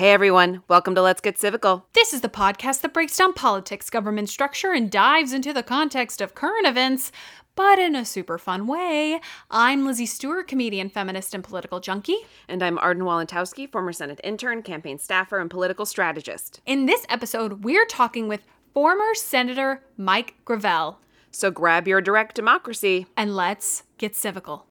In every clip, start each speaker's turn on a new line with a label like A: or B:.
A: Hey everyone, welcome to Let's Get Civical.
B: This is the podcast that breaks down politics, government structure, and dives into the context of current events, but in a super fun way. I'm Lizzie Stewart, comedian, feminist, and political junkie.
A: And I'm Arden Walentowski, former Senate intern, campaign staffer, and political strategist.
B: In this episode, we're talking with former Senator Mike Gravel.
A: So grab your direct democracy
B: and let's get civical.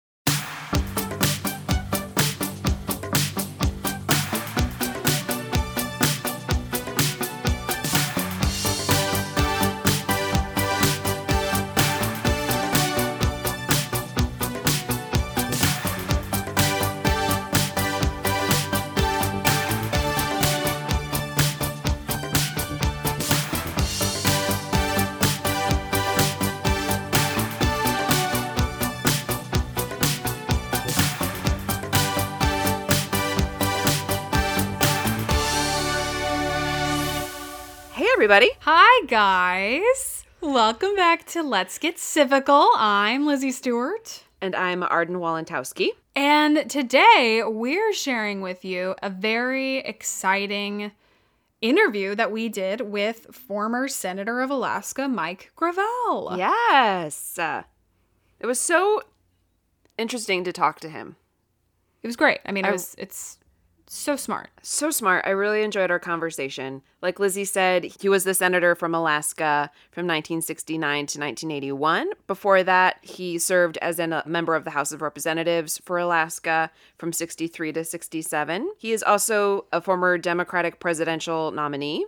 A: Everybody.
B: Hi, guys. Welcome back to Let's Get Civical. I'm Lizzie Stewart.
A: And I'm Arden Walentowski.
B: And today we're sharing with you a very exciting interview that we did with former Senator of Alaska, Mike Gravel.
A: Yes. Uh, it was so interesting to talk to him.
B: It was great. I mean, it was it's so smart.
A: So smart. I really enjoyed our conversation. Like Lizzie said, he was the senator from Alaska from 1969 to 1981. Before that, he served as a uh, member of the House of Representatives for Alaska from 63 to 67. He is also a former Democratic presidential nominee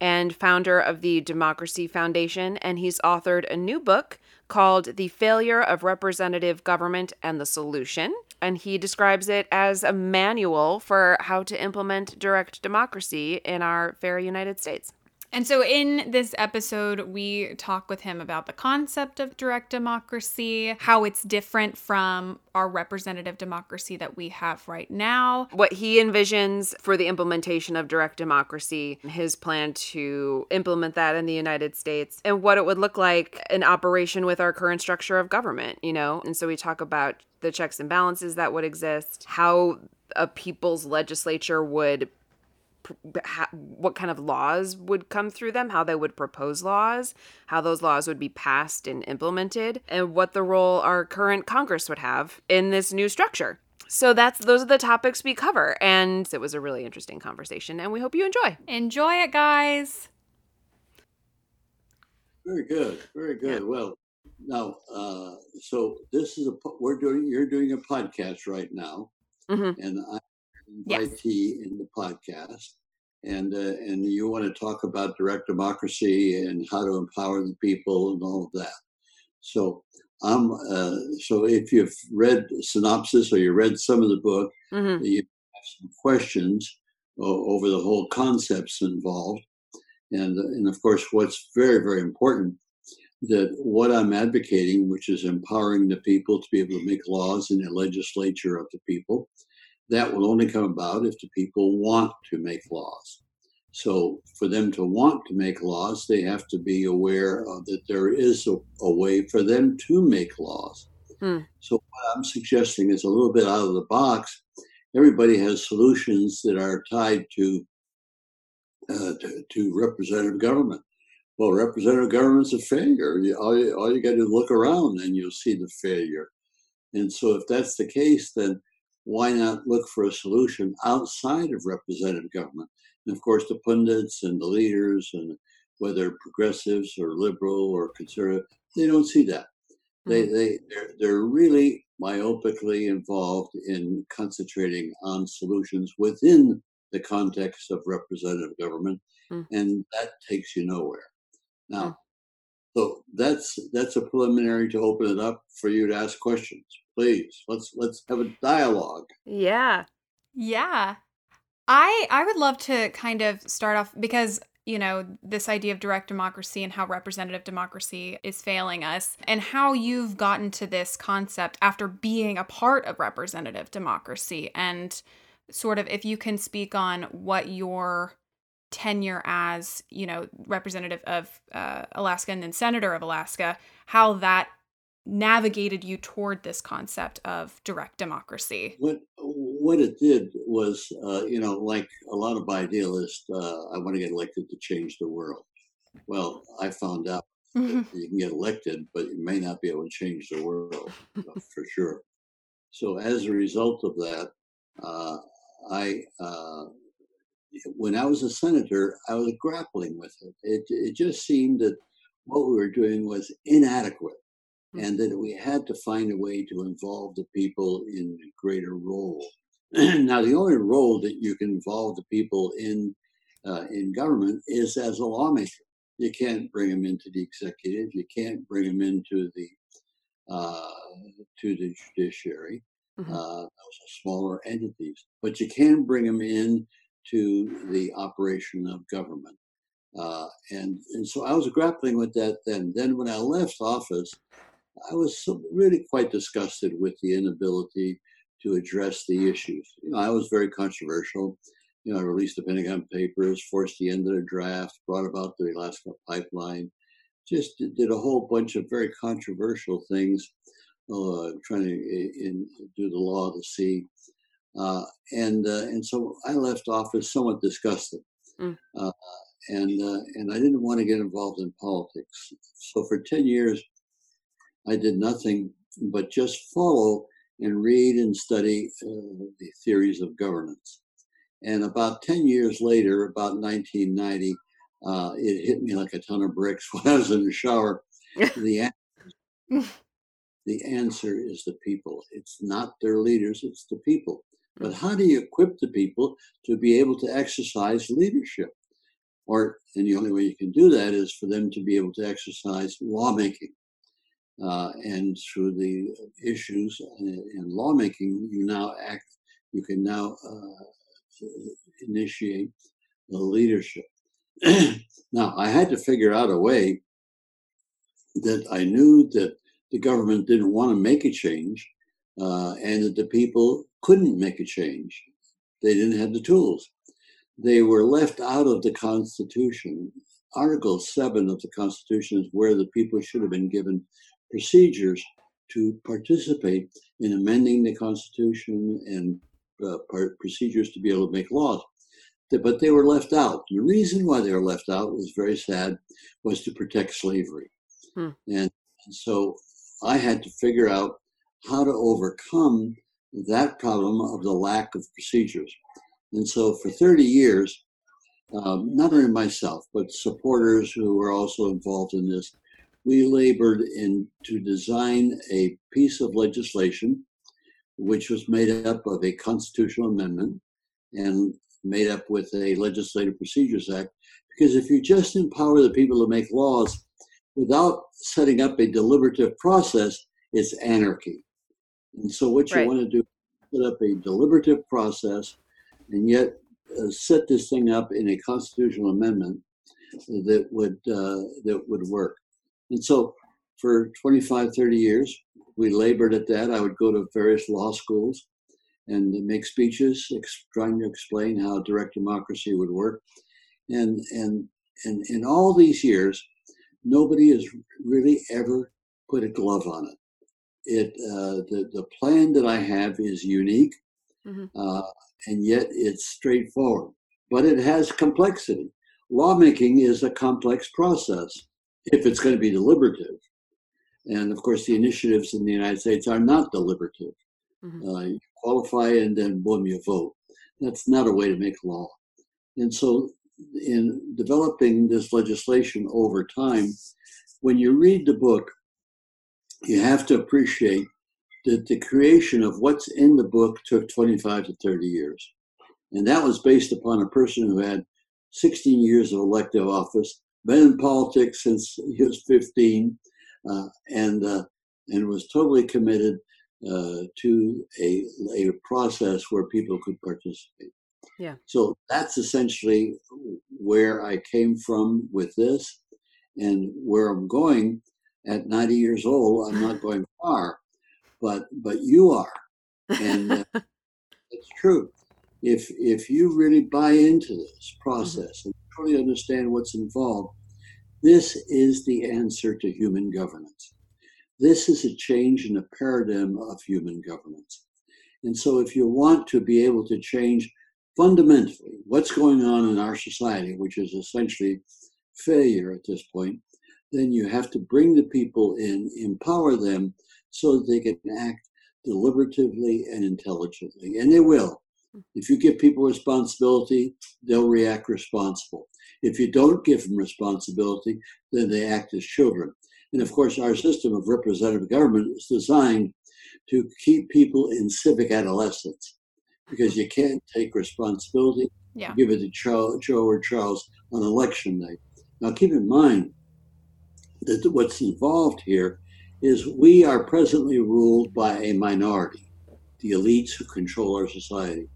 A: and founder of the Democracy Foundation, and he's authored a new book called The Failure of Representative Government and the Solution and he describes it as a manual for how to implement direct democracy in our fair United States.
B: And so, in this episode, we talk with him about the concept of direct democracy, how it's different from our representative democracy that we have right now,
A: what he envisions for the implementation of direct democracy, his plan to implement that in the United States, and what it would look like in operation with our current structure of government, you know? And so, we talk about the checks and balances that would exist, how a people's legislature would what kind of laws would come through them, how they would propose laws, how those laws would be passed and implemented, and what the role our current Congress would have in this new structure. So that's those are the topics we cover and it was a really interesting conversation and we hope you enjoy.
B: Enjoy it guys.
C: Very good. Very good. Yeah. Well, now uh so this is a we're doing you're doing a podcast right now. Mm-hmm. And I invitee yes. in the podcast, and uh, and you want to talk about direct democracy and how to empower the people and all of that. So um, uh, so if you've read synopsis or you read some of the book, mm-hmm. you have some questions uh, over the whole concepts involved, and and of course, what's very very important that what I'm advocating, which is empowering the people to be able to make laws in the legislature of the people, that will only come about if the people want to make laws. So, for them to want to make laws, they have to be aware that there is a, a, way for them to make laws. Hmm. So, what I'm suggesting is a little bit out of the box. Everybody has solutions that are tied to, uh, to, to representative government. Well, representative government's a failure. You, all you, all you got to look around and you'll see the failure. And so, if that's the case, then why not look for a solution outside of representative government? And of course, the pundits and the leaders, and whether progressives or liberal or conservative, they don't see that. Mm-hmm. They they they're, they're really myopically involved in concentrating on solutions within the context of representative government, mm-hmm. and that takes you nowhere. Now, mm-hmm. So that's that's a preliminary to open it up for you to ask questions. Please let's let's have a dialogue.
A: Yeah.
B: Yeah. I i would love to kind of start off because you know, this idea of direct democracy and how representative democracy is failing us, and how you've gotten to this concept after being a part of representative democracy. And sort of if you can speak on what your tenure as, you know, representative of uh, Alaska and then senator of Alaska, how that navigated you toward this concept of direct democracy?
C: What what it did was, uh, you know, like a lot of idealists, uh, I want to get elected to change the world. Well, I found out you can get elected, but you may not be able to change the world for sure. So as a result of that, uh, I uh, when I was a senator, I was grappling with it. It it just seemed that what we were doing was inadequate and that we had to find a way to involve the people in a greater role. now, the only role that you can involve the people in uh, in government is as a lawmaker. You can't bring them into the executive. You can't bring them into the uh, to the judiciary. Mm-hmm. Uh, those are smaller entities, but you can bring them in to the operation of government. Uh, and and so I was grappling with that then. Then when I left office, I was really quite disgusted with the inability to address the issues. You know, I was very controversial. You know, I released the Pentagon Papers, forced the end of the draft, brought about the Alaska Pipeline, just did a whole bunch of very controversial things, uh, trying to in, do the law of the sea. Uh, and uh, and so I left office somewhat disgusted, mm. Uh, and uh, and I didn't want to get involved in politics. So for ten years, I did nothing but just follow and read and study uh, the theories of governance. And about 10 years later, about 1990, uh, it hit me like a ton of bricks when I was in the shower. the, answer, the answer is the people. It's not their leaders, it's the people. But how do you equip the people to be able to exercise leadership? Or, and the only way you can do that is for them to be able to exercise lawmaking. Uh, and through the issues in lawmaking, you now act, you can now uh, initiate the leadership. now, I had to figure out a way that I knew that the government didn't want to make a change uh, and that the people couldn't make a change. They didn't have the tools. They were left out of the Constitution. Article 7 of the Constitution is where the people should have been given procedures to participate in amending the Constitution and uh, procedures to be able to make laws. But they were left out. The reason why they were left out was very sad, was to protect slavery. Hmm. And, and so I had to figure out how to overcome that problem of the lack of procedures. And so for 30 years, um, not only myself, but supporters who were also involved in this we labored in to design a piece of legislation which was made up of a constitutional amendment and made up with a legislative procedures act because if you just empower the people to make laws without setting up a deliberative process it's anarchy and so what you right. want to do set up a deliberative process and yet uh, set this thing up in a constitutional amendment that would uh, that would work and so for 25, 30 years, we labored at that. I would go to various law schools and make speeches ex- trying to explain how direct democracy would work. And, and, and in all these years, nobody has really ever put a glove on it. It uh, the, the plan that I have is unique, mm-hmm. uh, and yet it's straightforward, but it has complexity. Lawmaking is a complex process if it's going to be deliberative. And of course, the initiatives in the United States are not deliberative. Mm-hmm. Uh, you qualify and then boom, you vote. That's not a way to make law. And so, in developing this legislation over time, when you read the book, you have to appreciate that the creation of what's in the book took 25 to 30 years. And that was based upon a person who had 16 years of elective office been in politics since he was 15 uh, and, uh, and was totally committed uh, to a, a process where people could participate.
A: Yeah.
C: So that's essentially where I came from with this and where I'm going at 90 years old. I'm not going far, but but you are, and uh, it's true. If if you really buy into this mm-hmm. process mm-hmm. and truly understand what's involved, this is the answer to human governance. This is a change in the paradigm of human governance. And so, if you want to be able to change fundamentally what's going on in our society, which is essentially failure at this point, then you have to bring the people in, empower them so that they can act deliberatively and intelligently. And they will. If you give people responsibility, they'll react responsible. If you don't give them responsibility, then they act as children. And of course, our system of representative government is designed to keep people in civic adolescence because you can't take responsibility,
B: yeah.
C: give it to Joe, Joe or Charles on election night. Now, keep in mind that what's involved here is we are presently ruled by a minority, the elites who control our society.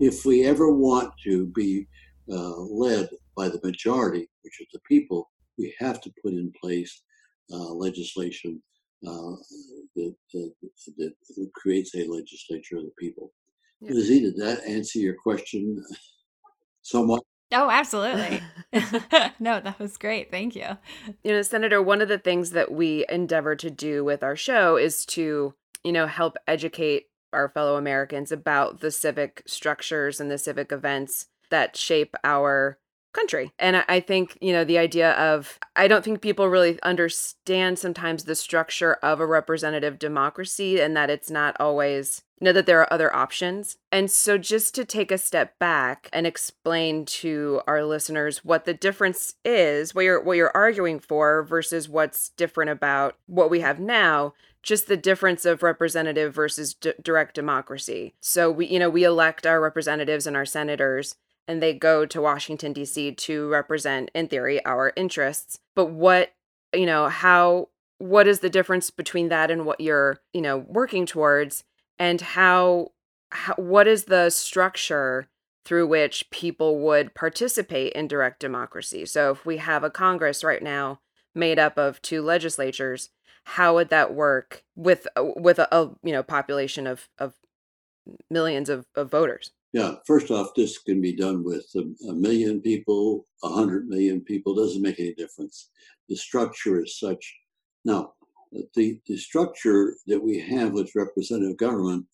C: If we ever want to be uh, led by the majority, which is the people, we have to put in place uh, legislation uh, that, that, that, creates a legislature of the people. Yep. Lizzie, did that answer your question somewhat?
B: Oh, absolutely. no, that was great. Thank you.
A: You know, Senator, one of the things that we endeavor to do with our show is to, you know, help educate our fellow Americans about the civic structures and the civic events that shape our country. And I think, you know, the idea of, I don't think people really understand sometimes the structure of a representative democracy and that it's not always, know, that there are other options. And so just to take a step back and explain to our listeners what the difference is, what you're, what you're arguing for versus what's different about what we have now, just the difference of representative versus d- direct democracy. So we, you know, we elect our representatives and our senators and they go to Washington, D.C. to represent, in theory, our interests. But what, you know, how, what is the difference between that and what you're, you know, working towards? And how, how what is the structure through which people would participate in direct democracy? So if we have a Congress right now made up of two legislatures, how would that work with uh, with a, a you know population of of millions of, of voters?
C: Yeah, first off, this can be done with a, a million people, a hundred million people, doesn't make any difference. The structure is such. Now, the, the structure that we have with representative government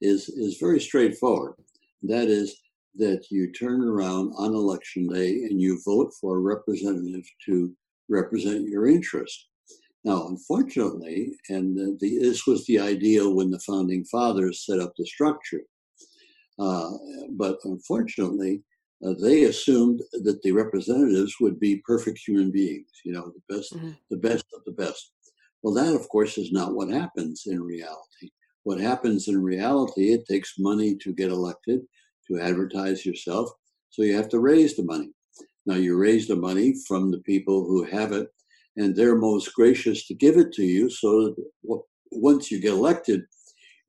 C: is, is very straightforward. That is, that you turn around on election day and you vote for a representative to represent your interest. Now, unfortunately, and the, this was the ideal when the founding fathers set up the structure, uh, but unfortunately, uh, they assumed that the representatives would be perfect human beings, you know, the best, mm-hmm. the best of the best. Well, that, of course, is not what happens in reality. What happens in reality, it takes money to get elected, to advertise yourself. So you have to raise the money. Now, you raise the money from the people who have it, and they're most gracious to give it to you. So that once you get elected,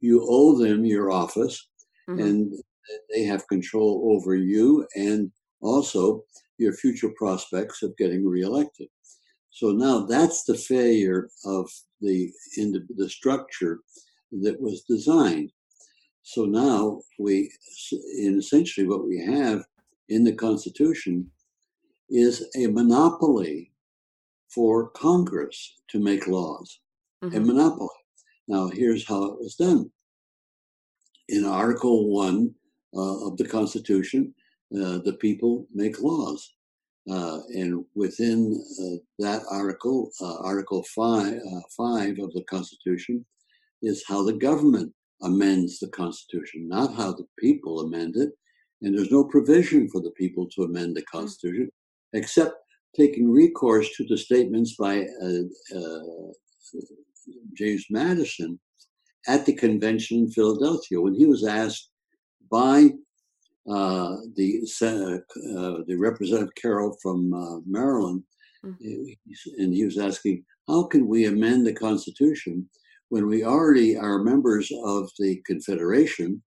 C: you owe them your office mm-hmm. and they have control over you and also your future prospects of getting reelected. So now that's the failure of the in the, the structure that was designed. So now we, in essentially what we have in the Constitution, is a monopoly for Congress to make laws. Mm-hmm. A monopoly. Now here's how it was done in Article 1 uh, of the Constitution, uh, the people make laws. Uh, and within uh, that article, uh, Article 5, uh, 5 of the Constitution, is how the government amends the Constitution, not how the people amend it. And there's no provision for the people to amend the hmm. Constitution, except taking recourse to the statements by James Madison at the convention in Philadelphia when he was asked by uh, the uh, the representative Carroll from uh, Maryland, mm-hmm. and he was asking, "How can we amend the Constitution when we already are members of the Confederation,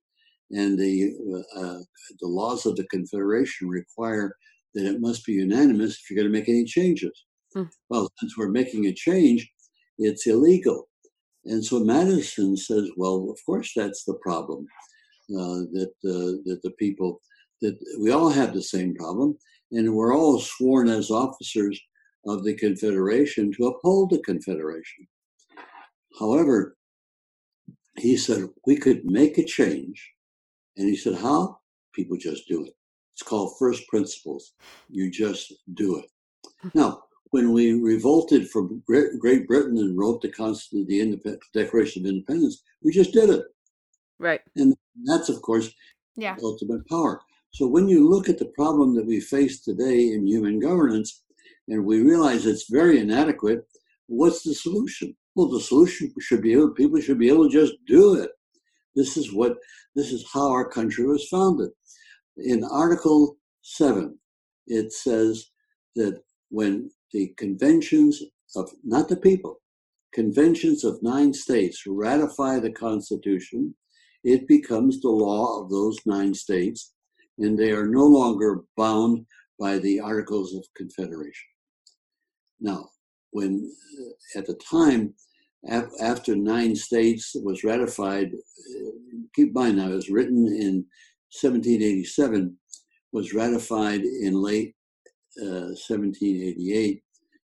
C: and the uh, uh, the laws of the Confederation require that it must be unanimous if you're going to make any changes. Hmm. Well, since we're making a change, it's illegal. And so Madison says, well, of course that's the problem uh, that uh, that the people that we all have the same problem, and we're all sworn as officers of the Confederation to uphold the Confederation. However, he said we could make a change, and he said how people just do it. It's called first principles. You just do it. Now, when we revolted from Great Britain and wrote the Constitution, the Declaration of Independence, we just did it.
A: Right.
C: And that's, of course,
B: yeah.
C: ultimate power. So when you look at the problem that we face today in human governance, and we realize it's very inadequate, what's the solution? Well, the solution should be people should be able to just do it. This is what this is how our country was founded. In Article 7, it says that when the conventions of, not the people, conventions of nine states ratify the Constitution, it becomes the law of those nine states, and they are no longer bound by the Articles of Confederation. Now, when at the time, after nine states was ratified, uh, keep in mind now, it was written in 1787, was ratified in late uh, 1788,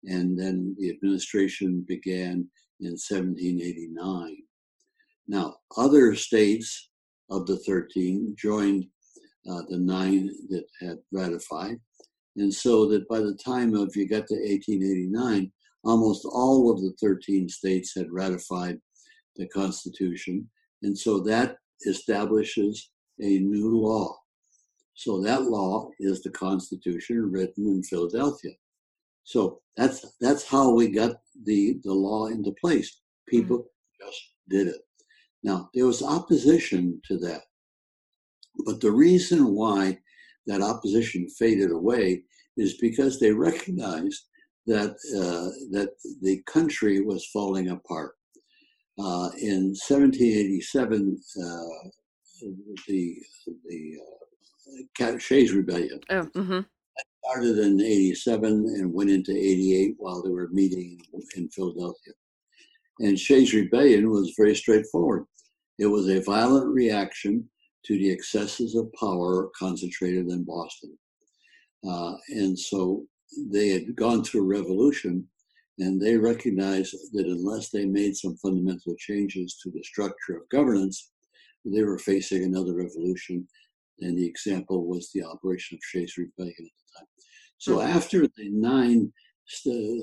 C: and then the administration began in 1789. Now, other states of the 13 joined uh, the nine that had ratified, and so that by the time of you got to 1889, almost all of the 13 states had ratified the Constitution, and so that establishes a new law. So that law is the Constitution written in Philadelphia. So that's that's how we got the the law into place. People mm-hmm. just did it. Now there was opposition to that, but the reason why that opposition faded away is because they recognized that uh, that the country was falling apart. Uh, in 1787, uh, the the uh, Shays Rebellion
A: oh, mm-hmm.
C: started in 87 and went into 88 while they were meeting in Philadelphia. And Shays Rebellion was very straightforward. It was a violent reaction to the excesses of power concentrated in Boston. Uh, and so they had gone through a revolution and they recognized that unless they made some fundamental changes to the structure of governance, they were facing another revolution. And the example was the operation of Shays Rebellion at the time. So mm-hmm. after the nine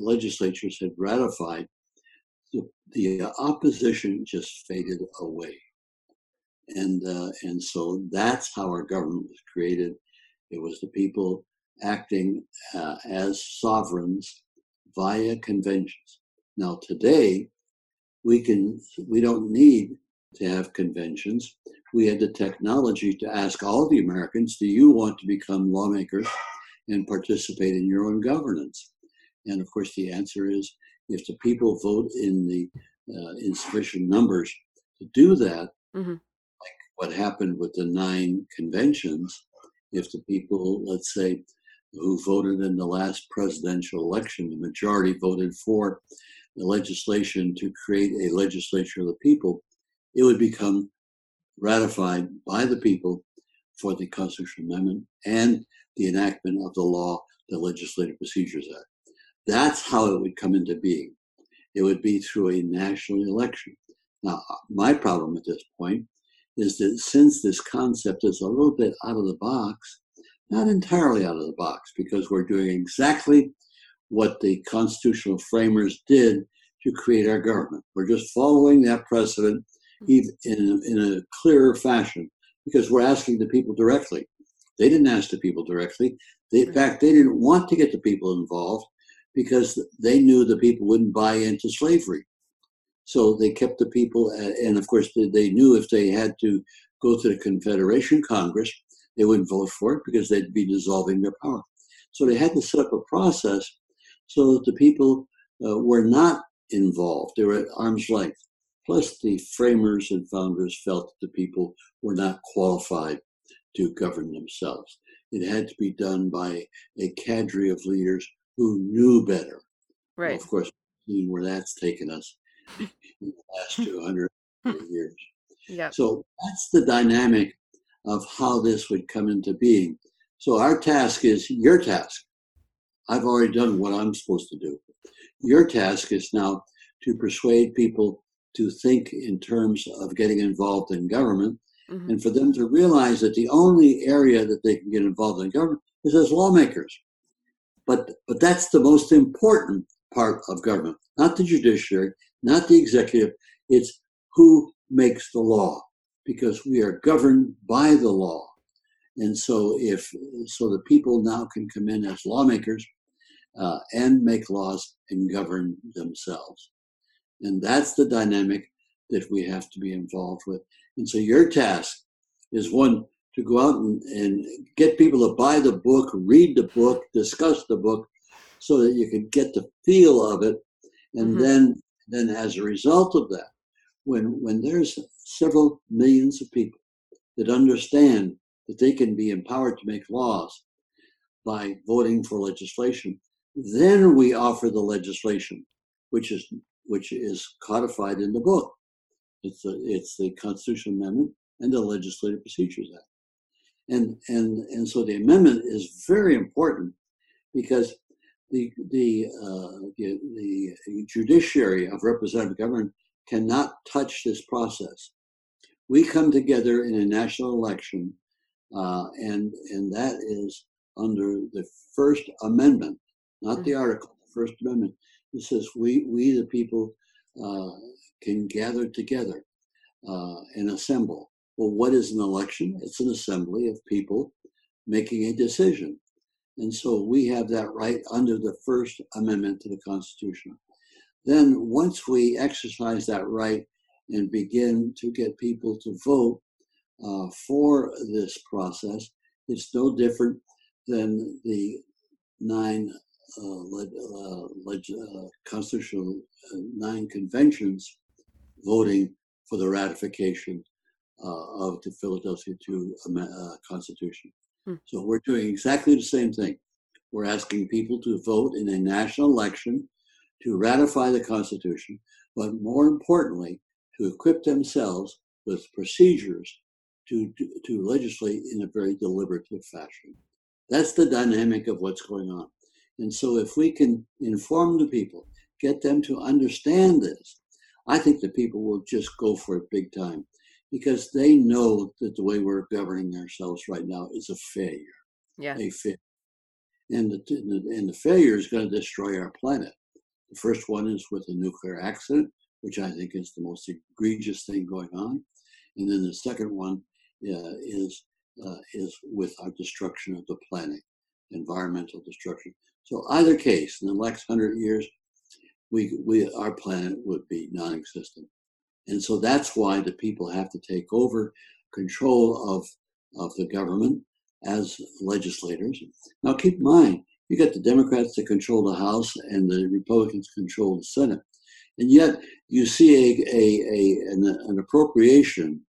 C: legislatures had ratified, the, the opposition just faded away. And, uh, and so that's how our government was created. It was the people acting uh, as sovereigns via conventions. Now today, we can we don't need to have conventions. We had the technology to ask all the Americans, do you want to become lawmakers and participate in your own governance? And of course, the answer is if the people vote in the uh, in sufficient numbers to do that, mm-hmm. like what happened with the nine conventions, if the people, let's say, who voted in the last presidential election, the majority voted for the legislation to create a legislature of the people, it would become ratified by the people for the Constitutional Amendment and the enactment of the law, the Legislative Procedures Act. That's how it would come into being. It would be through a national election. Now, uh, my problem at this point is that since this concept is a little bit out of the box, not entirely out of the box because we're doing exactly what the constitutional framers did to create our government. We're just following that precedent hmm. in, in a clearer fashion because we're asking the people directly. They didn't ask the people directly. They, in fact, they didn't want to get the people involved because they knew the people wouldn't buy into slavery. So they kept the people, and of course, they knew if they had to go to the Confederation Congress, they wouldn't vote for it because they'd be dissolving their power. So they had to set up a process so that the people uh, were not involved. They were at arm's length. Plus, the framers and founders felt that the people were not qualified to govern themselves. It had to be done by a cadre of leaders who knew better.
A: Right.
C: Well, of course, where that's taken us in the last 200 years.
A: Yeah.
C: So that's the dynamic of how this would come into being. So our task is your task. I've already done what I'm supposed to do. Your task is now to persuade people to think in terms of getting involved in government mm-hmm. and for them to realize that the only area that they can get involved in government is as lawmakers. But, but that's the most important part of government, not the judiciary, not the executive. It's who makes the law because we are governed by the law. And so, if so, the people now can come in as lawmakers uh, and make laws and govern themselves. And that's the dynamic that we have to be involved with. And so, your task is one to go out and, and get people to buy the book, read the book, discuss the book, so that you can get the feel of it. And mm-hmm. then, then as a result of that, when when there's several millions of people that understand that they can be empowered to make laws by voting for legislation, then we offer the legislation, which is which is codified in the book. It's a, it's the Constitutional Amendment and the Legislative Procedures Act, and and and so the amendment is very important because the the uh, the, the judiciary of representative government cannot touch this process. We come together in a national election, uh, and and that is under the First Amendment, not the mm-hmm. article. The First Amendment. It says we we the people uh, can gather together uh, and assemble. Well, what is an election? It's an assembly of people making a decision. And so we have that right under the First Amendment to the Constitution. Then, once we exercise that right and begin to get people to vote uh, for this process, it's no different than the nine uh, uh, uh, constitutional uh, nine conventions voting for the ratification uh, of the Philadelphia II Constitution. Hmm. So we're doing exactly the same thing. We're asking people to vote in a national election to ratify the Constitution, but more importantly, to equip themselves with procedures to, to, to legislate in a very deliberative fashion. That's the dynamic of what's going on. And so, if we can inform the people, get them to understand this, I think the people will just go for it big time because they know that the way we're governing ourselves right now is a failure.
A: Yeah.
C: A failure. And the, and the failure is going to destroy our planet. The first one is with a nuclear accident, which I think is the most egregious thing going on. And then the second one uh, is uh, is with our destruction of the planet, environmental destruction. So either case, in the next hundred years, we we our planet would be non-existent. And so that's why the people have to take over control of, of the government as legislators. Now, keep in mind, you got the Democrats that control the House and the Republicans control the Senate. And yet, you see a, a, a an, an, appropriation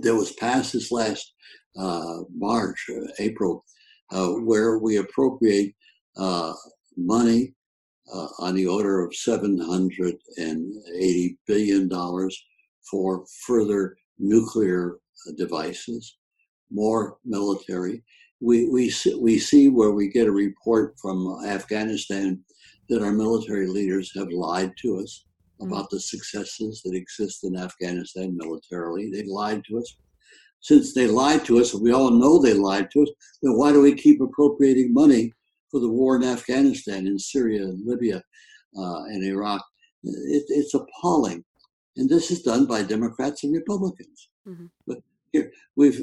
C: that was passed this last uh, March, uh, April, uh, where we appropriate uh, money uh, on the order of $780 billion for further nuclear uh, devices, more military. We, we, we see where we get a report from Afghanistan that our military leaders have lied to us mm-hmm. about the successes that exist in Afghanistan militarily. They lied to us. Since they lied to us, we all know they lied to us, then why do we keep appropriating money for the war in Afghanistan, in Syria, and Libya, uh, and Iraq. It, it's appalling, and this is done by Democrats and Republicans. Mm-hmm. But here, we've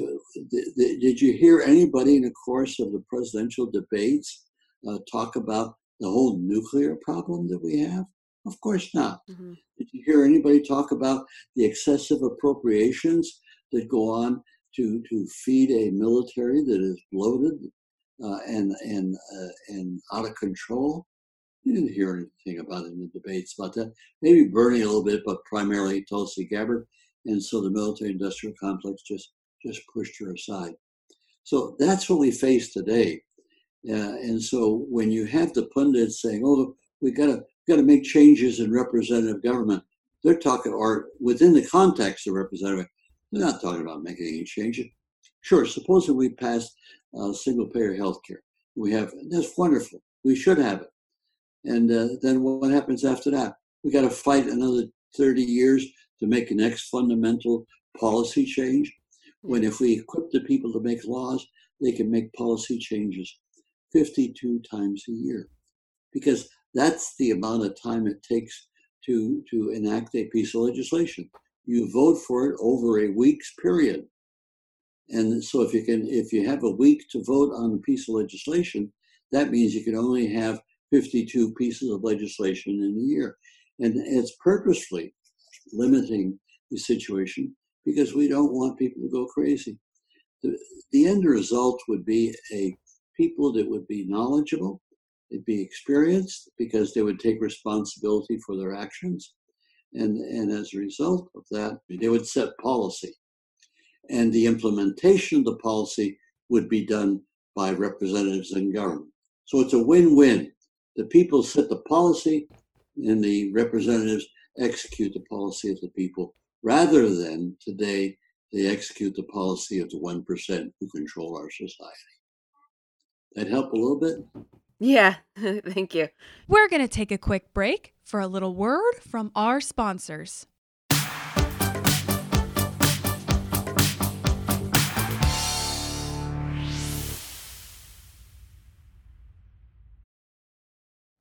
C: did you hear anybody in the course of the presidential debates uh, talk about the whole nuclear problem that we have? Of course not. Mm-hmm. Did you hear anybody talk about the excessive appropriations that go on to to feed a military that is bloated, uh, and and uh, and out of control. You didn't hear anything about it in the debates about that. Maybe Bernie a little bit, but primarily Tulsi Gabbard. And so the military industrial complex just, just pushed her aside. So that's what we face today. Uh, and so when you have the pundits saying, oh, we got to got to make changes in representative government, they're talking, or within the context of representative, they're not talking about making any changes. Sure, supposing we pass uh, single payer health care. We have, that's wonderful. We should have it. And uh, then what happens after that? We got to fight another 30 years to make the next fundamental policy change. When if we equip the people to make laws, they can make policy changes 52 times a year. Because that's the amount of time it takes to, to enact a piece of legislation. You vote for it over a week's period. And so if you can, if you have a week to vote on a piece of legislation, that means you can only have 52 pieces of legislation in a year. And it's purposely limiting the situation because we don't want people to go crazy. The, the end result would be a people that would be knowledgeable, they'd be experienced because they would take responsibility for their actions. And, and as a result of that, they would set policy and the implementation of the policy would be done by representatives in government. So it's a win-win. The people set the policy and the representatives execute the policy of the people rather than today they execute the policy of the 1% who control our society. That help a little bit?
A: Yeah, thank you.
D: We're going to take a quick break for a little word from our sponsors.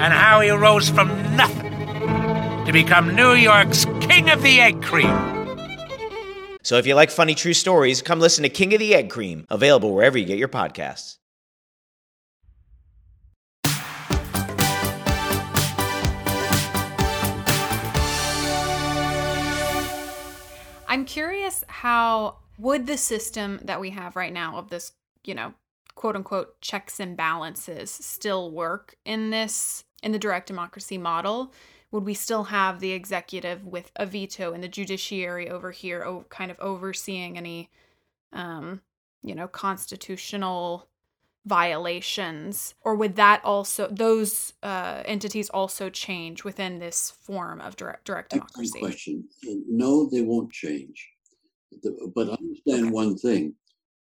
E: and how he rose from nothing to become New York's King of the Egg Cream.
F: So if you like funny true stories, come listen to King of the Egg Cream, available wherever you get your podcasts.
B: I'm curious how would the system that we have right now of this, you know, quote unquote checks and balances still work in this in the direct democracy model? Would we still have the executive with a veto and the judiciary over here, oh, kind of overseeing any, um, you know, constitutional violations, or would that also those uh, entities also change within this form of direct direct democracy?
C: Excellent question. No, they won't change. But understand one thing: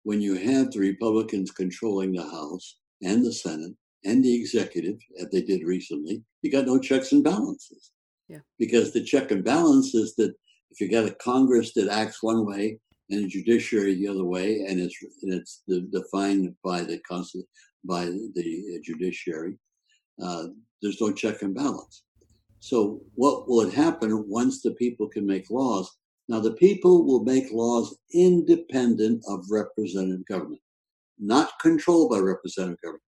C: when you have the Republicans controlling the House and the Senate and the executive, as they did recently, you got no checks and balances.
A: Yeah.
C: Because the check and balance is that if you got a Congress that acts one way and a judiciary the other way, and it's and it's defined by the by the judiciary, uh, there's no check and balance. So what will happen once the people can make laws? Now the people will make laws independent of representative government, not controlled by representative government.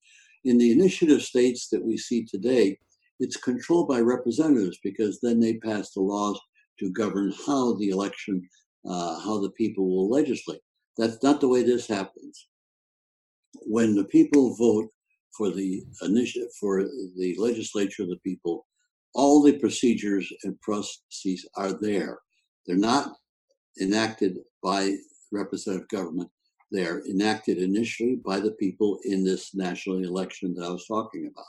C: In the initiative states that we see today, it's controlled by representatives because then they pass the laws to govern how the election uh, how the people will legislate. That's not the way this happens. When the people vote for the initiative for the legislature of the people, all the procedures and processes are there. They're not enacted by representative government. They're enacted initially by the people in this national election that I was talking about.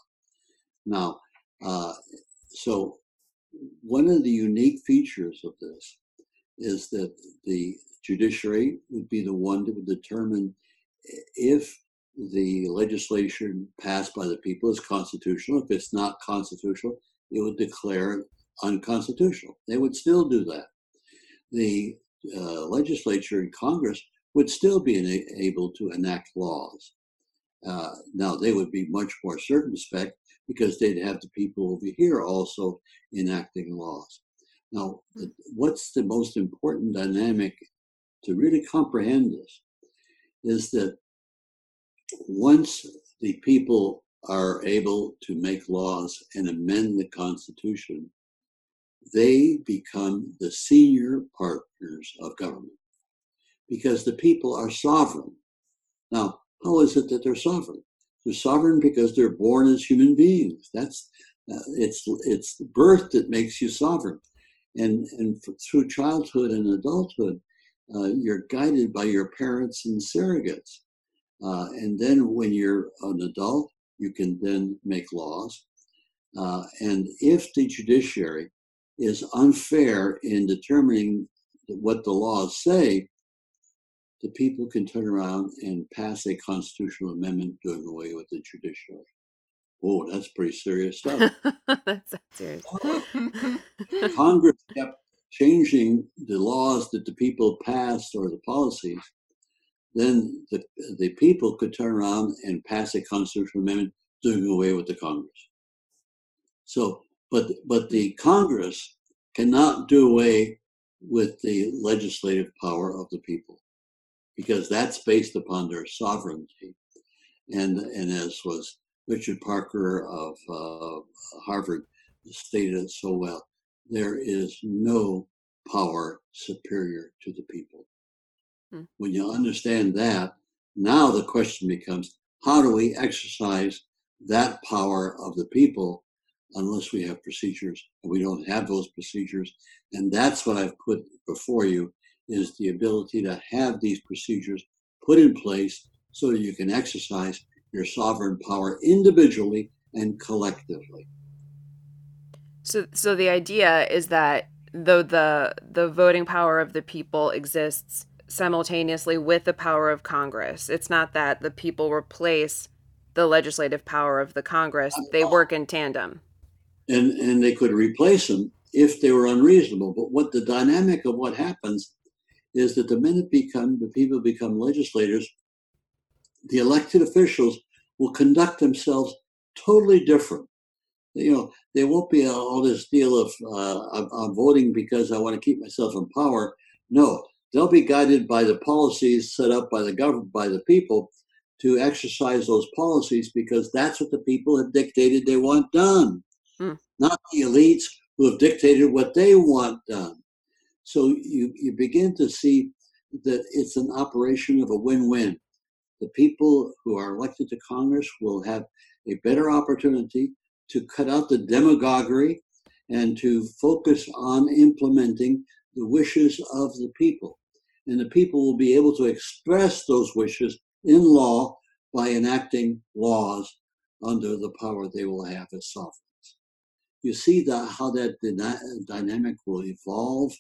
C: Now, uh, so one of the unique features of this is that the judiciary would be the one would determine if the legislation passed by the people is constitutional. If it's not constitutional, it would declare unconstitutional. They would still do that. The uh, legislature and Congress would still be able to enact laws. Uh, now, they would be much more circumspect because they'd have the people over here also enacting laws. Now, what's the most important dynamic to really comprehend this is that once the people are able to make laws and amend the Constitution, they become the senior partners of government because the people are sovereign. Now, how is it that they're sovereign? They're sovereign because they're born as human beings. That's uh, it's it's birth that makes you sovereign, and and through childhood and adulthood, uh, you're guided by your parents and surrogates. Uh, and then when you're an adult, you can then make laws. Uh, and if the judiciary is unfair in determining what the laws say, the people can turn around and pass a constitutional amendment doing away with the judiciary. Oh, that's pretty serious stuff.
A: that's serious.
C: Congress kept changing the laws that the people passed or the policies then the, the people could turn around and pass a constitutional amendment doing away with the Congress. So, but but the mm. Congress cannot do away with the legislative power of the people because that's based upon their sovereignty. And and as was Richard Parker of uh, Harvard stated it so well, there is no power superior to the people. Hmm. When you understand that, now the question becomes how do we exercise that power of the people unless we have procedures and we don't have those procedures and that's what i've put before you is the ability to have these procedures put in place so that you can exercise your sovereign power individually and collectively
A: so so the idea is that though the the voting power of the people exists simultaneously with the power of Congress. It's not that the people replace the legislative power of the Congress, they work in tandem.
C: And, and they could replace them if they were unreasonable. But what the dynamic of what happens is that the minute become the people become legislators, the elected officials will conduct themselves totally different. You know, there won't be all this deal of uh, I'm, I'm voting because I want to keep myself in power. No, they'll be guided by the policies set up by the government, by the people to exercise those policies because that's what the people have dictated they want done, mm. not the elites who have dictated what they want done. So you, you begin to see that it's an operation of a win win. The people who are elected to Congress will have a better opportunity to cut out the demagoguery and to focus on implementing the wishes of the people and the people will be able to express those wishes in law by enacting laws under the power they will have as sovereigns. You see that how that dynamic will evolve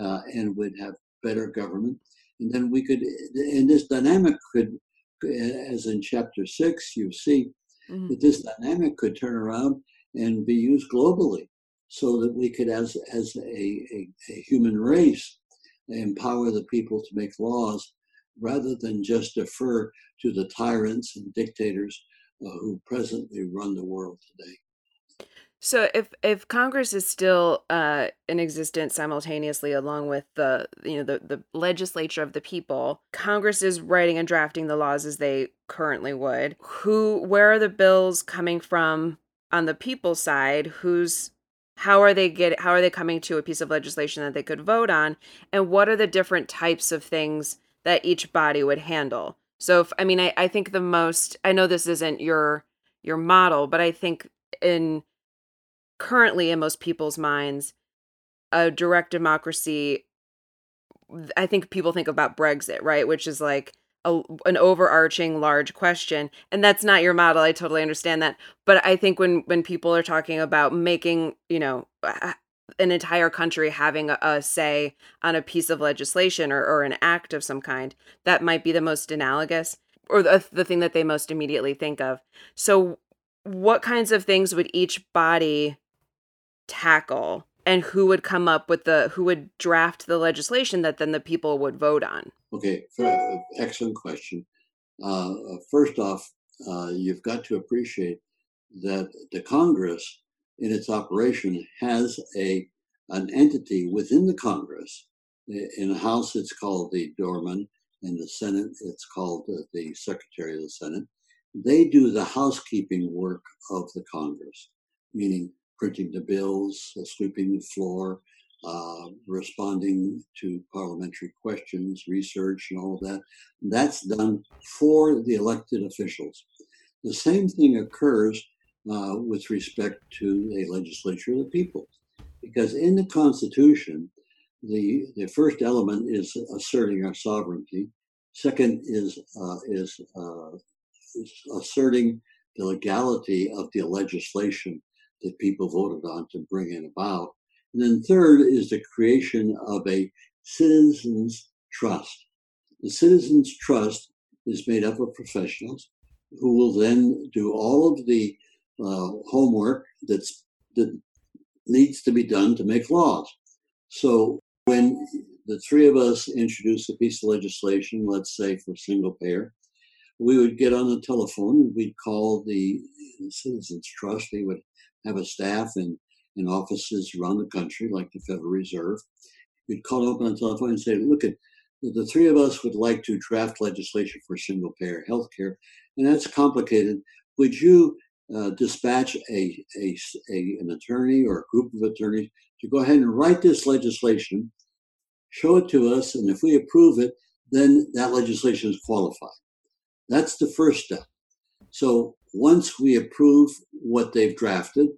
C: uh, and would have better government. And then we could, and this dynamic could, as in chapter six, you see mm-hmm. that this dynamic could turn around and be used globally so that we could, as, as a, a, a human race, empower the people to make laws rather than just defer to the tyrants and dictators uh, who presently run the world today.
A: So if if Congress is still uh, in existence simultaneously along with the you know the, the legislature of the people, Congress is writing and drafting the laws as they currently would. Who where are the bills coming from on the people side? Who's how are they get how are they coming to a piece of legislation that they could vote on and what are the different types of things that each body would handle so if, i mean I, I think the most i know this isn't your your model but i think in currently in most people's minds a direct democracy i think people think about brexit right which is like a, an overarching large question and that's not your model i totally understand that but i think when when people are talking about making you know an entire country having a, a say on a piece of legislation or, or an act of some kind that might be the most analogous or the, the thing that they most immediately think of. So, what kinds of things would each body tackle? And who would come up with the who would draft the legislation that then the people would vote on?
C: Okay, excellent question. Uh, first off, uh, you've got to appreciate that the Congress, in its operation, has a an entity within the Congress. In the House, it's called the Doorman. In the Senate, it's called the Secretary of the Senate. They do the housekeeping work of the Congress, meaning printing the bills, sweeping the floor, uh, responding to parliamentary questions, research, and all of that. That's done for the elected officials. The same thing occurs uh, with respect to a legislature of the people, because in the Constitution, the the first element is asserting our sovereignty. Second is uh, is, uh, is asserting the legality of the legislation that people voted on to bring it about. And then third is the creation of a citizens trust. The citizens trust is made up of professionals who will then do all of the uh, homework that's that needs to be done to make laws. So when the three of us introduce a piece of legislation, let's say for single payer, we would get on the telephone and we'd call the Citizens Trust. They would have a staff and, and offices around the country, like the Federal Reserve. We'd call up on the telephone and say, look at the three of us would like to draft legislation for single payer health care, and that's complicated. Would you uh, dispatch a, a, a, an attorney or a group of attorneys to go ahead and write this legislation, show it to us, and if we approve it, then that legislation is qualified. That's the first step. So once we approve what they've drafted,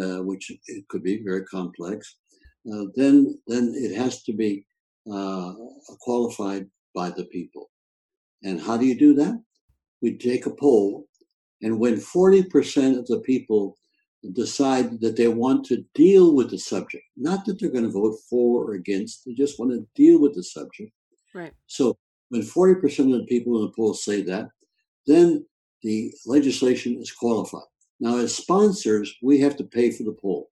C: uh, which it could be very complex, uh, then then it has to be uh, qualified by the people. And how do you do that? We take a poll, and when 40% of the people decide that they want to deal with the subject, not that they're going to vote for or against, they just want to deal with the subject.
A: Right.
C: So when 40% of the people in the poll say that, then the legislation is qualified. Now, as sponsors, we have to pay for the poll.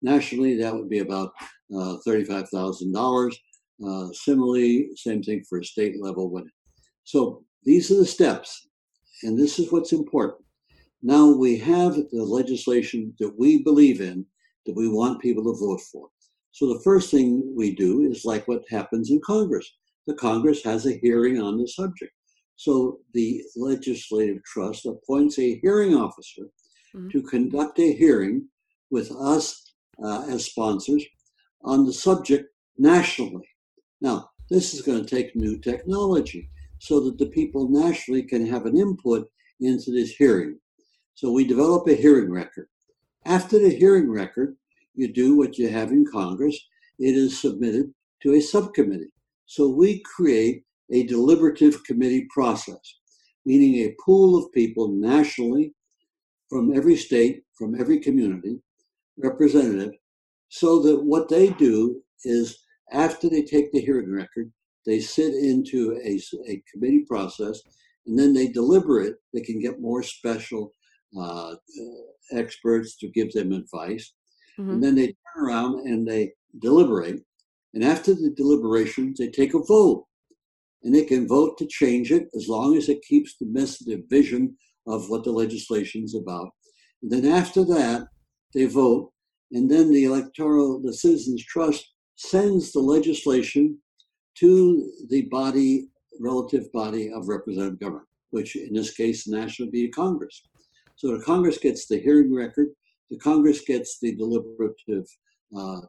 C: Nationally, that would be about uh, $35,000. Uh, similarly, same thing for a state level. So these are the steps, and this is what's important. Now we have the legislation that we believe in, that we want people to vote for. So the first thing we do is like what happens in Congress. The Congress has a hearing on the subject. So the legislative trust appoints a hearing officer mm-hmm. to conduct a hearing with us uh, as sponsors on the subject nationally. Now, this is going to take new technology so that the people nationally can have an input into this hearing. So we develop a hearing record. After the hearing record, you do what you have in Congress. It is submitted to a subcommittee. So we create a deliberative committee process, meaning a pool of people nationally from every state, from every community, representative, so that what they do is after they take the hearing record, they sit into a, a committee process and then they deliberate. They can get more special uh, experts to give them advice. Mm-hmm. And then they turn around and they deliberate. And after the deliberations, they take a vote and they can vote to change it as long as it keeps the message, vision of what the legislation is about. And then after that, they vote, and then the electoral, the Citizens Trust sends the legislation to the body, relative body of representative government, which in this case, the national be Congress. So the Congress gets the hearing record, the Congress gets the deliberative uh,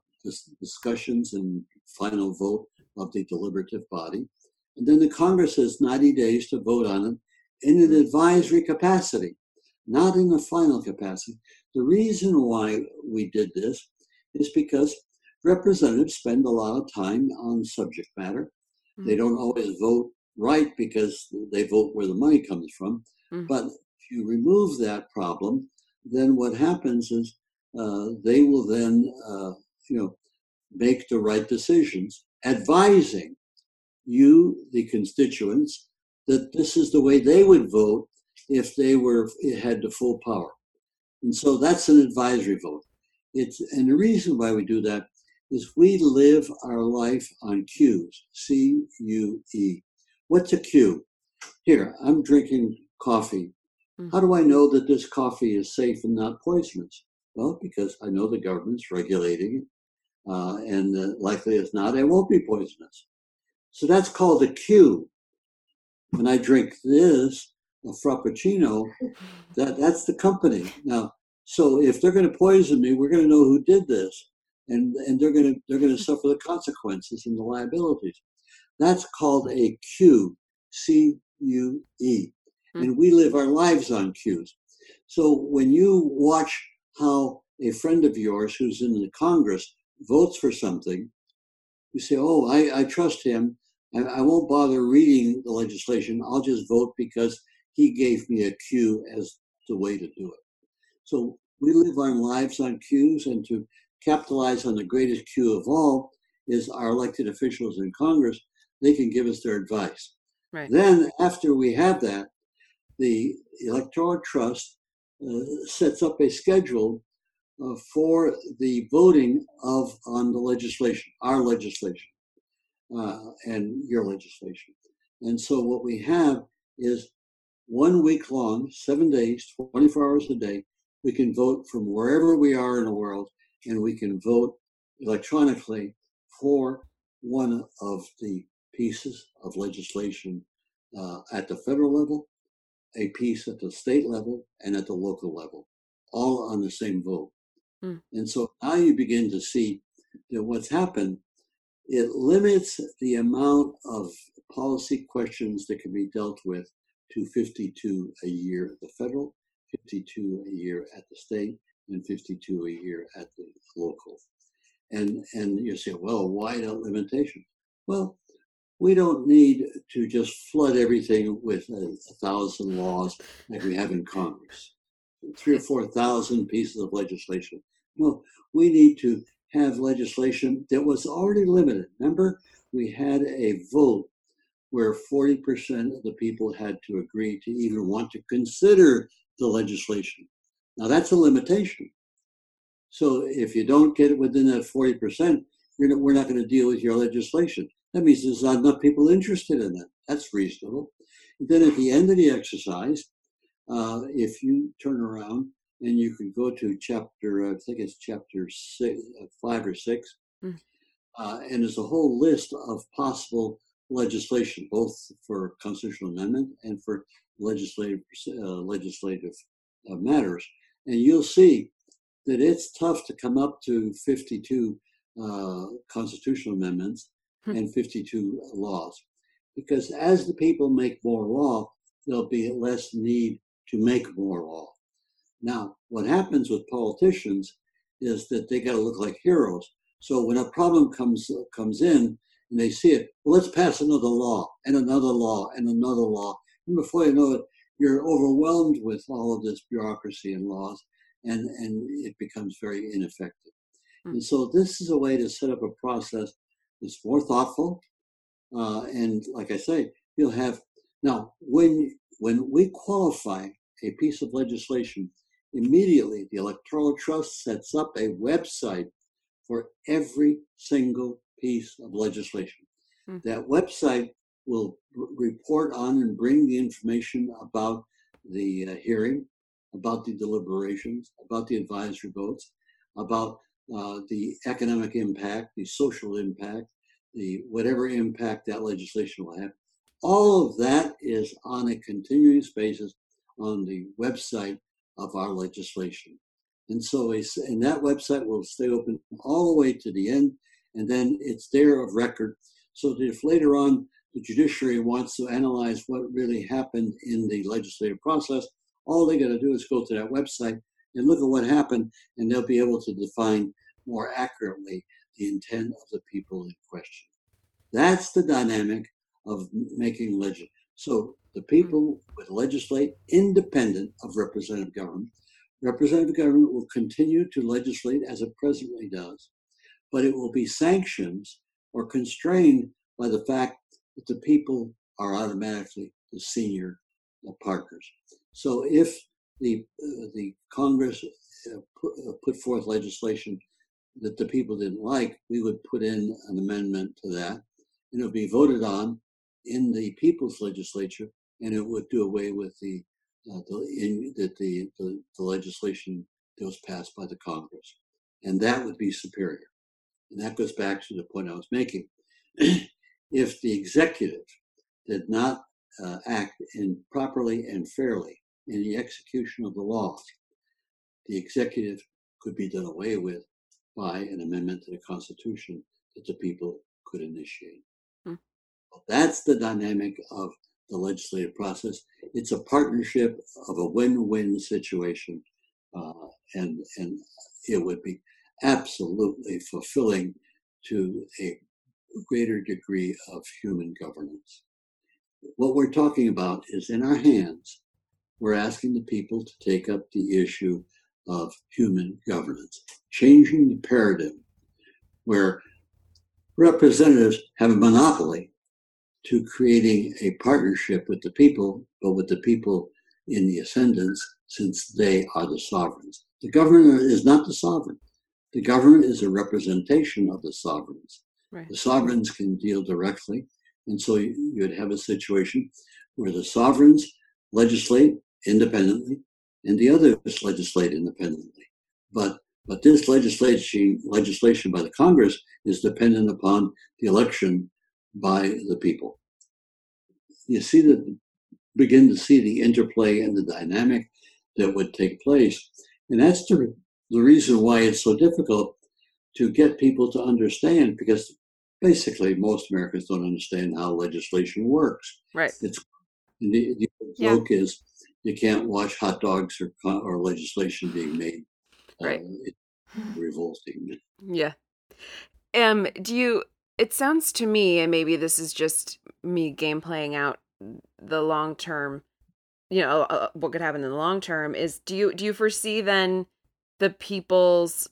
C: discussions and final vote of the deliberative body. And then the Congress has 90 days to vote on it in an advisory capacity, not in the final capacity. The reason why we did this is because representatives spend a lot of time on subject matter. Mm-hmm. They don't always vote right because they vote where the money comes from. Mm-hmm. But if you remove that problem, then what happens is uh, they will then, uh, you know, make the right decisions, advising you, the constituents, that this is the way they would vote if they were had the full power. And so that's an advisory vote. It's and the reason why we do that is we live our life on cues. C U E. What's a cue? Here, I'm drinking coffee. How do I know that this coffee is safe and not poisonous? Well, because I know the government's regulating it, uh, and uh, likely as not, it won't be poisonous. So that's called a cue. When I drink this, a frappuccino, that that's the company. Now, so if they're going to poison me, we're going to know who did this, and and they're going to they're going to suffer the consequences and the liabilities. That's called a cue, C U E, hmm. and we live our lives on cues. So when you watch how a friend of yours who's in the Congress votes for something, you say, "Oh, I, I trust him. I, I won't bother reading the legislation. I'll just vote because he gave me a cue as the way to do it." So we live our lives on cues, and to capitalize on the greatest cue of all is our elected officials in Congress. They can give us their advice.
A: Right.
C: Then, after we have that, the Electoral Trust uh, sets up a schedule uh, for the voting of on the legislation, our legislation, uh, and your legislation. And so, what we have is one week long, seven days, 24 hours a day. We can vote from wherever we are in the world, and we can vote electronically for one of the pieces of legislation uh, at the federal level, a piece at the state level, and at the local level, all on the same vote.
A: Mm.
C: And so now you begin to see that what's happened, it limits the amount of policy questions that can be dealt with to 52 a year at the federal, 52 a year at the state, and 52 a year at the local. And and you say, well, why that limitation? Well, we don't need to just flood everything with a, a thousand laws like we have in Congress, three or four thousand pieces of legislation. No, we need to have legislation that was already limited. Remember, we had a vote where 40% of the people had to agree to even want to consider the legislation. Now, that's a limitation. So if you don't get it within that 40%, you're not, we're not going to deal with your legislation. That means there's not enough people interested in that. That's reasonable. And then at the end of the exercise, uh, if you turn around and you can go to chapter, I think it's chapter six, uh, five or six,
A: Mm.
C: uh, and there's a whole list of possible legislation, both for constitutional amendment and for legislative uh, legislative uh, matters. And you'll see that it's tough to come up to 52 uh, constitutional amendments
A: Hmm.
C: and 52 laws. Because as the people make more law, there'll be less need to make more law. Now, what happens with politicians is that they got to look like heroes. So when a problem comes comes in and they see it, well, let's pass another law and another law and another law. And before you know it, you're overwhelmed with all of this bureaucracy and laws, and, and it becomes very ineffective. And so this is a way to set up a process that's more thoughtful. Uh, and like I say, you'll have now when when we qualify a piece of legislation, immediately the electoral trust sets up a website for every single piece of legislation.
A: Mm.
C: That website will r- report on and bring the information about the uh, hearing, about the deliberations, about the advisory votes, about uh, the economic impact, the social impact, the whatever impact that legislation will have. All of that is on a continuous basis on the website of our legislation. And so, and that website will stay open all the way to the end, and then it's there of record. So that if later on the judiciary wants to analyze what really happened in the legislative process, all they got to do is go to that website and look at what happened, and they'll be able to define more accurately the intent of the people in question. That's the dynamic of making legend. So the people would legislate independent of representative government. Representative government will continue to legislate as it presently does, but it will be sanctioned or constrained by the fact that the people are automatically the senior partners. So if the uh, the Congress uh, put, uh, put forth legislation that the people didn't like, we would put in an amendment to that, and it would be voted on in the people's legislature, and it would do away with the uh, the, in, that the, the the legislation that was passed by the Congress, and that would be superior. And that goes back to the point I was making. if the executive did not uh, act in properly and fairly in the execution of the law, the executive could be done away with by an amendment to the Constitution that the people could initiate. Hmm. That's the dynamic of the legislative process. It's a partnership of a win-win situation, uh, and and it would be absolutely fulfilling to a greater degree of human governance. What we're talking about is in our hands. We're asking the people to take up the issue of human governance, changing the paradigm where representatives have a monopoly to creating a partnership with the people, but with the people in the ascendants, since they are the sovereigns. The government is not the sovereign. The government is a representation of the sovereigns. Right. The sovereigns can deal directly. And so you'd have a situation where the sovereigns legislate independently and the others legislate independently. But but this legislation legislation by the Congress is dependent upon the election by the people. You see that begin to see the interplay and the dynamic that would take place. And that's the, the reason why it's so difficult to get people to understand because basically most Americans don't understand how legislation works.
A: Right.
C: It's the, the joke yeah. is you can't watch hot dogs or or legislation being made.
A: Right.
C: Uh, revolting.
A: Yeah. Um. Do you? It sounds to me, and maybe this is just me game playing out the long term. You know uh, what could happen in the long term is do you do you foresee then the people's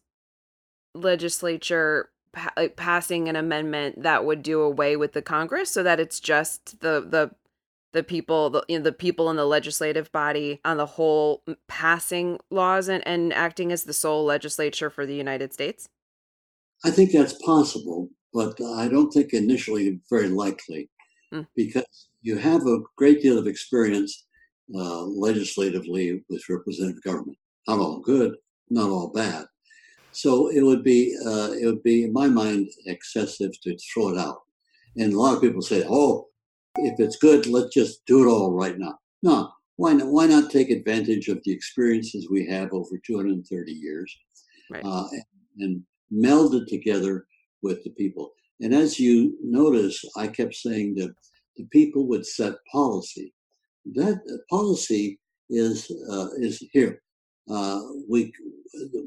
A: legislature pa- passing an amendment that would do away with the Congress so that it's just the the the people the, you know, the people in the legislative body on the whole passing laws and, and acting as the sole legislature for the United States?
C: I think that's possible, but I don't think initially very likely mm. because you have a great deal of experience uh, legislatively with representative government. Not all good, not all bad. So it would be uh, it would be in my mind excessive to throw it out. And a lot of people say, "Oh, if it's good, let's just do it all right now." No, why not? Why not take advantage of the experiences we have over 230 years, right. uh, and, and meld it together with the people? And as you notice, I kept saying that the people would set policy. That policy is uh, is here. Uh, we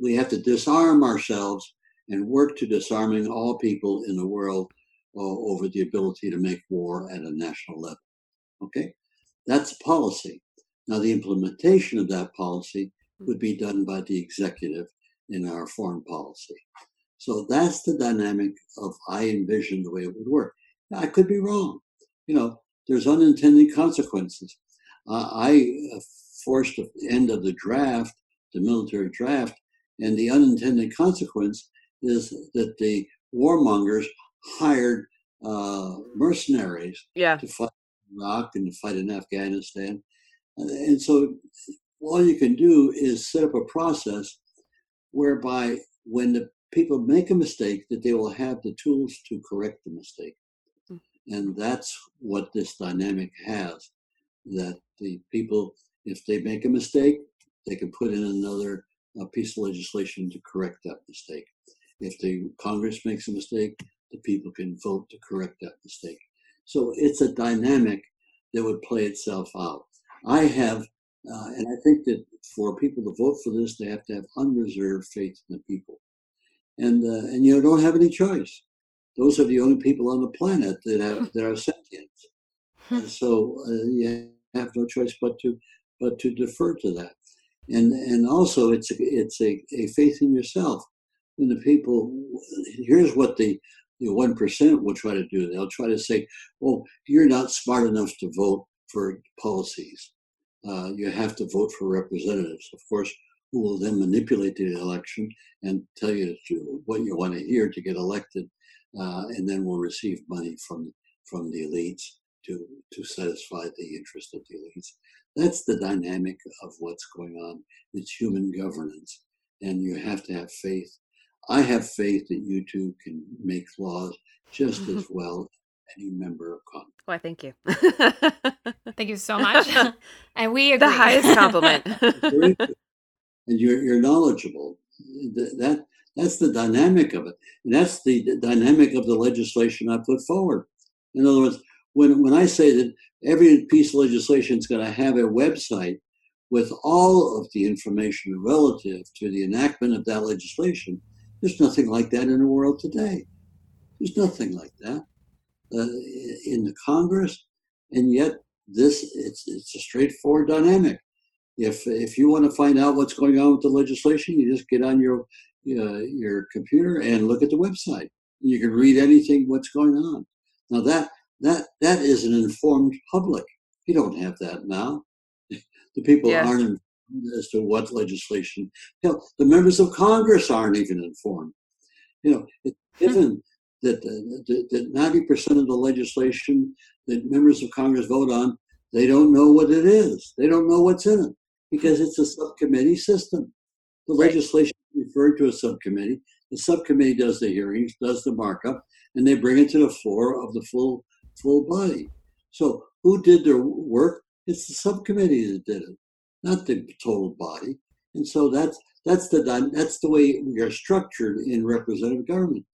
C: we have to disarm ourselves and work to disarming all people in the world uh, over the ability to make war at a national level. Okay, that's policy. Now the implementation of that policy would be done by the executive in our foreign policy. So that's the dynamic of I envision the way it would work. Now, I could be wrong. You know, there's unintended consequences. Uh, I uh, forced the end of the draft the military draft. And the unintended consequence is that the warmongers hired uh, mercenaries
A: yeah.
C: to fight in Iraq and to fight in Afghanistan. And so all you can do is set up a process whereby when the people make a mistake, that they will have the tools to correct the mistake. Mm. And that's what this dynamic has, that the people, if they make a mistake, they can put in another uh, piece of legislation to correct that mistake. If the Congress makes a mistake, the people can vote to correct that mistake. So it's a dynamic that would play itself out. I have, uh, and I think that for people to vote for this, they have to have unreserved faith in the people, and uh, and you don't have any choice. Those are the only people on the planet that have that are sentient. And so uh, you have no choice but to but to defer to that and and also it's a, it's a, a faith in yourself. When the people, here's what the the one percent will try to do. They'll try to say, "Oh, you're not smart enough to vote for policies. Uh, you have to vote for representatives, of course, who will then manipulate the election and tell you what you want to hear to get elected, uh, and then will receive money from from the elites to to satisfy the interest of the elites. That's the dynamic of what's going on. It's human governance, and you have to have faith. I have faith that you two can make laws just as well as any member of Congress.
A: Why, thank you.
B: thank you so much. and we agree.
A: The highest compliment.
C: and you're, you're knowledgeable. That that's the dynamic of it, and that's the dynamic of the legislation I put forward. In other words, when when I say that every piece of legislation is going to have a website with all of the information relative to the enactment of that legislation, there's nothing like that in the world today. There's nothing like that uh, in the Congress, and yet this it's it's a straightforward dynamic. If if you want to find out what's going on with the legislation, you just get on your uh, your computer and look at the website. You can read anything what's going on. Now that that that is an informed public. You don't have that now. the people yes. aren't informed as to what legislation. Hell, the members of Congress aren't even informed. You know, it's given that that ninety percent of the legislation that members of Congress vote on, they don't know what it is. They don't know what's in it because it's a subcommittee system. The right. legislation referred to a subcommittee. The subcommittee does the hearings, does the markup, and they bring it to the floor of the full full body. So who did their work? It's the subcommittee that did it, not the total body. And so that's that's the that's the way we are structured in representative government,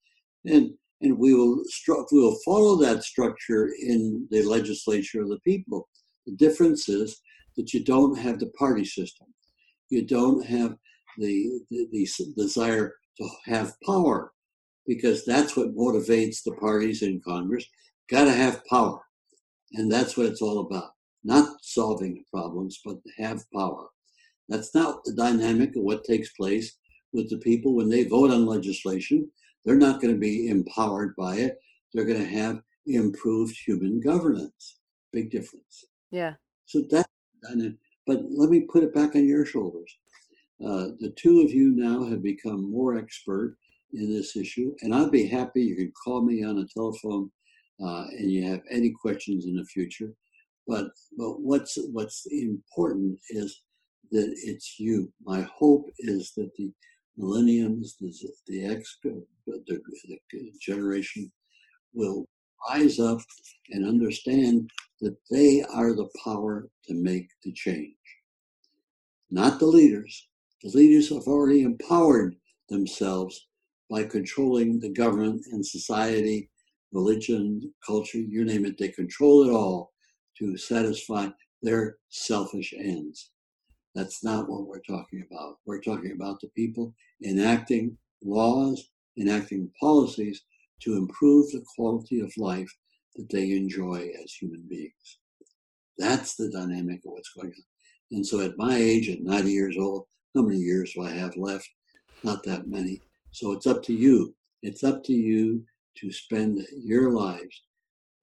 C: and and we will stru- we will follow that structure in the legislature of the people. The difference is that you don't have the party system, you don't have the, the, the desire to have power, because that's what motivates the parties in Congress got to have power. And that's what it's all about. Not solving the problems, but have power. That's not the dynamic of what takes place with the people when they vote on legislation. They're not going to be empowered by it. They're going to have improved human governance. Big difference.
A: Yeah.
C: So that, but let me put it back on your shoulders. Uh, the two of you now have become more expert in this issue, and I'd be happy. You can call me on a telephone uh, and you have any questions in the future. But but what's what's important is that it's you. My hope is that the millenniums, the the X, the, the generation will rise up and understand that they are the power to make the change. Not the leaders. The leaders have already empowered themselves by controlling the government and society religion, culture, you name it, they control it all to satisfy their selfish ends. That's not what we're talking about. We're talking about the people enacting laws, enacting policies to improve the quality of life that they enjoy as human beings. That's the dynamic of what's going on. And so at my age, at 90 years old, how many years do I have left? Not that many. So it's up to you. It's up to you to spend your lives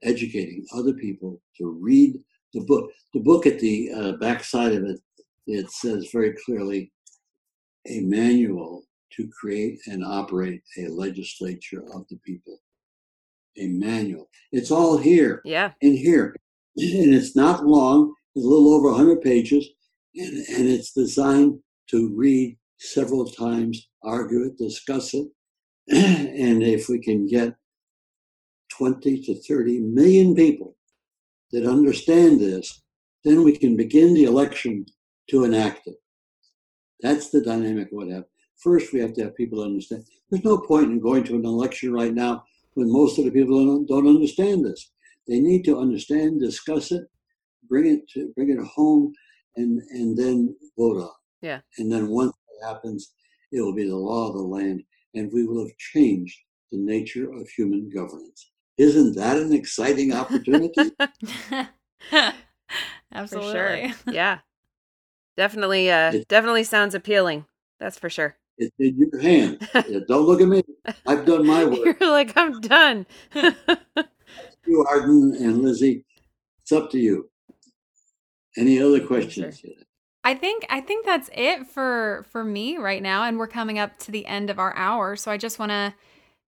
C: educating other people to read the book. The book at the uh, back side of it, it says very clearly a manual to create and operate a legislature of the people. A manual. It's all here.
A: Yeah.
C: In here. And it's not long, it's a little over 100 pages, and, and it's designed to read several times, argue it, discuss it. and if we can get 20 to 30 million people that understand this, then we can begin the election to enact it. That's the dynamic of what happens. First, we have to have people understand. There's no point in going to an election right now when most of the people don't, don't understand this. They need to understand, discuss it, bring it to bring it home, and and then vote on.
A: Yeah.
C: And then once that happens, it will be the law of the land, and we will have changed the nature of human governance. Isn't that an exciting opportunity?
B: Absolutely.
A: Sure. Yeah. Definitely uh it, definitely sounds appealing. That's for sure.
C: It's in your hand. Don't look at me. I've done my work.
A: You're like, I'm done.
C: you, Arden and Lizzie. It's up to you. Any other questions? Sure.
B: I think I think that's it for for me right now and we're coming up to the end of our hour so I just want to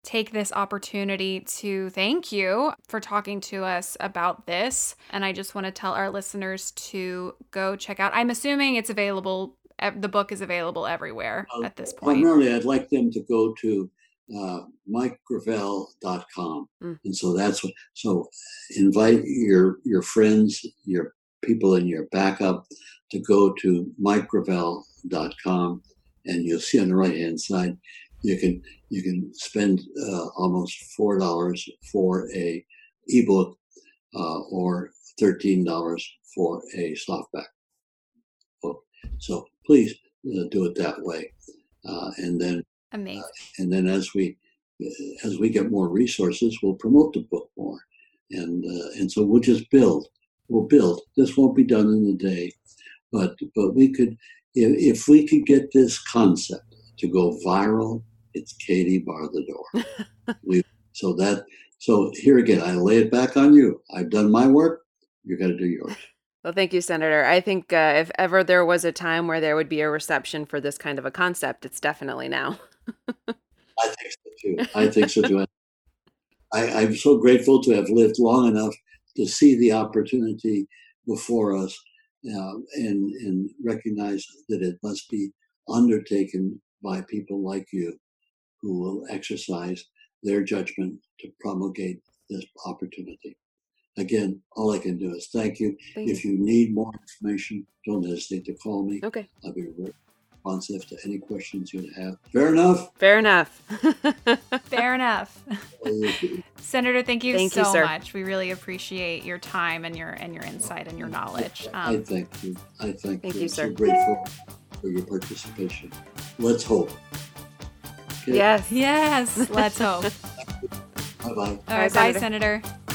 B: take this opportunity to thank you for talking to us about this and I just want to tell our listeners to go check out I'm assuming it's available the book is available everywhere uh, at this point.
C: Primarily I'd like them to go to uh, mikegravel.com mm. and so that's what so invite your your friends your people in your backup to go to mikegravel.com and you'll see on the right hand side you can you can spend uh, almost four dollars for a ebook uh, or thirteen dollars for a softback book. So please uh, do it that way, uh, and then
B: amazing.
C: and then as we as we get more resources, we'll promote the book more, and uh, and so we'll just build. We'll build. This won't be done in a day, but but we could if, if we could get this concept to go viral, it's Katie bar the door. we so that so here again, I lay it back on you. I've done my work. You got to do yours.
A: Well, thank you, Senator. I think uh, if ever there was a time where there would be a reception for this kind of a concept, it's definitely now.
C: I think so too. I think so too. I, I'm so grateful to have lived long enough to see the opportunity before us uh, and, and recognize that it must be undertaken by people like you who will exercise their judgment to promulgate this opportunity. Again, all I can do is thank you. Thank if you. you need more information, don't hesitate to call me.
A: Okay.
C: I'll be responsive to any questions you have. Fair enough?
A: Fair enough.
B: Fair enough. Senator, thank you thank so you, much. We really appreciate your time and your and your insight and your knowledge.
C: Um, I thank you. I thank,
A: thank
C: you.
A: you, sir.
C: I'm so grateful for your participation. Let's hope.
A: Okay. Yes.
B: Yes. Let's hope.
C: bye bye. All
B: right. Bye, bye Senator. Senator.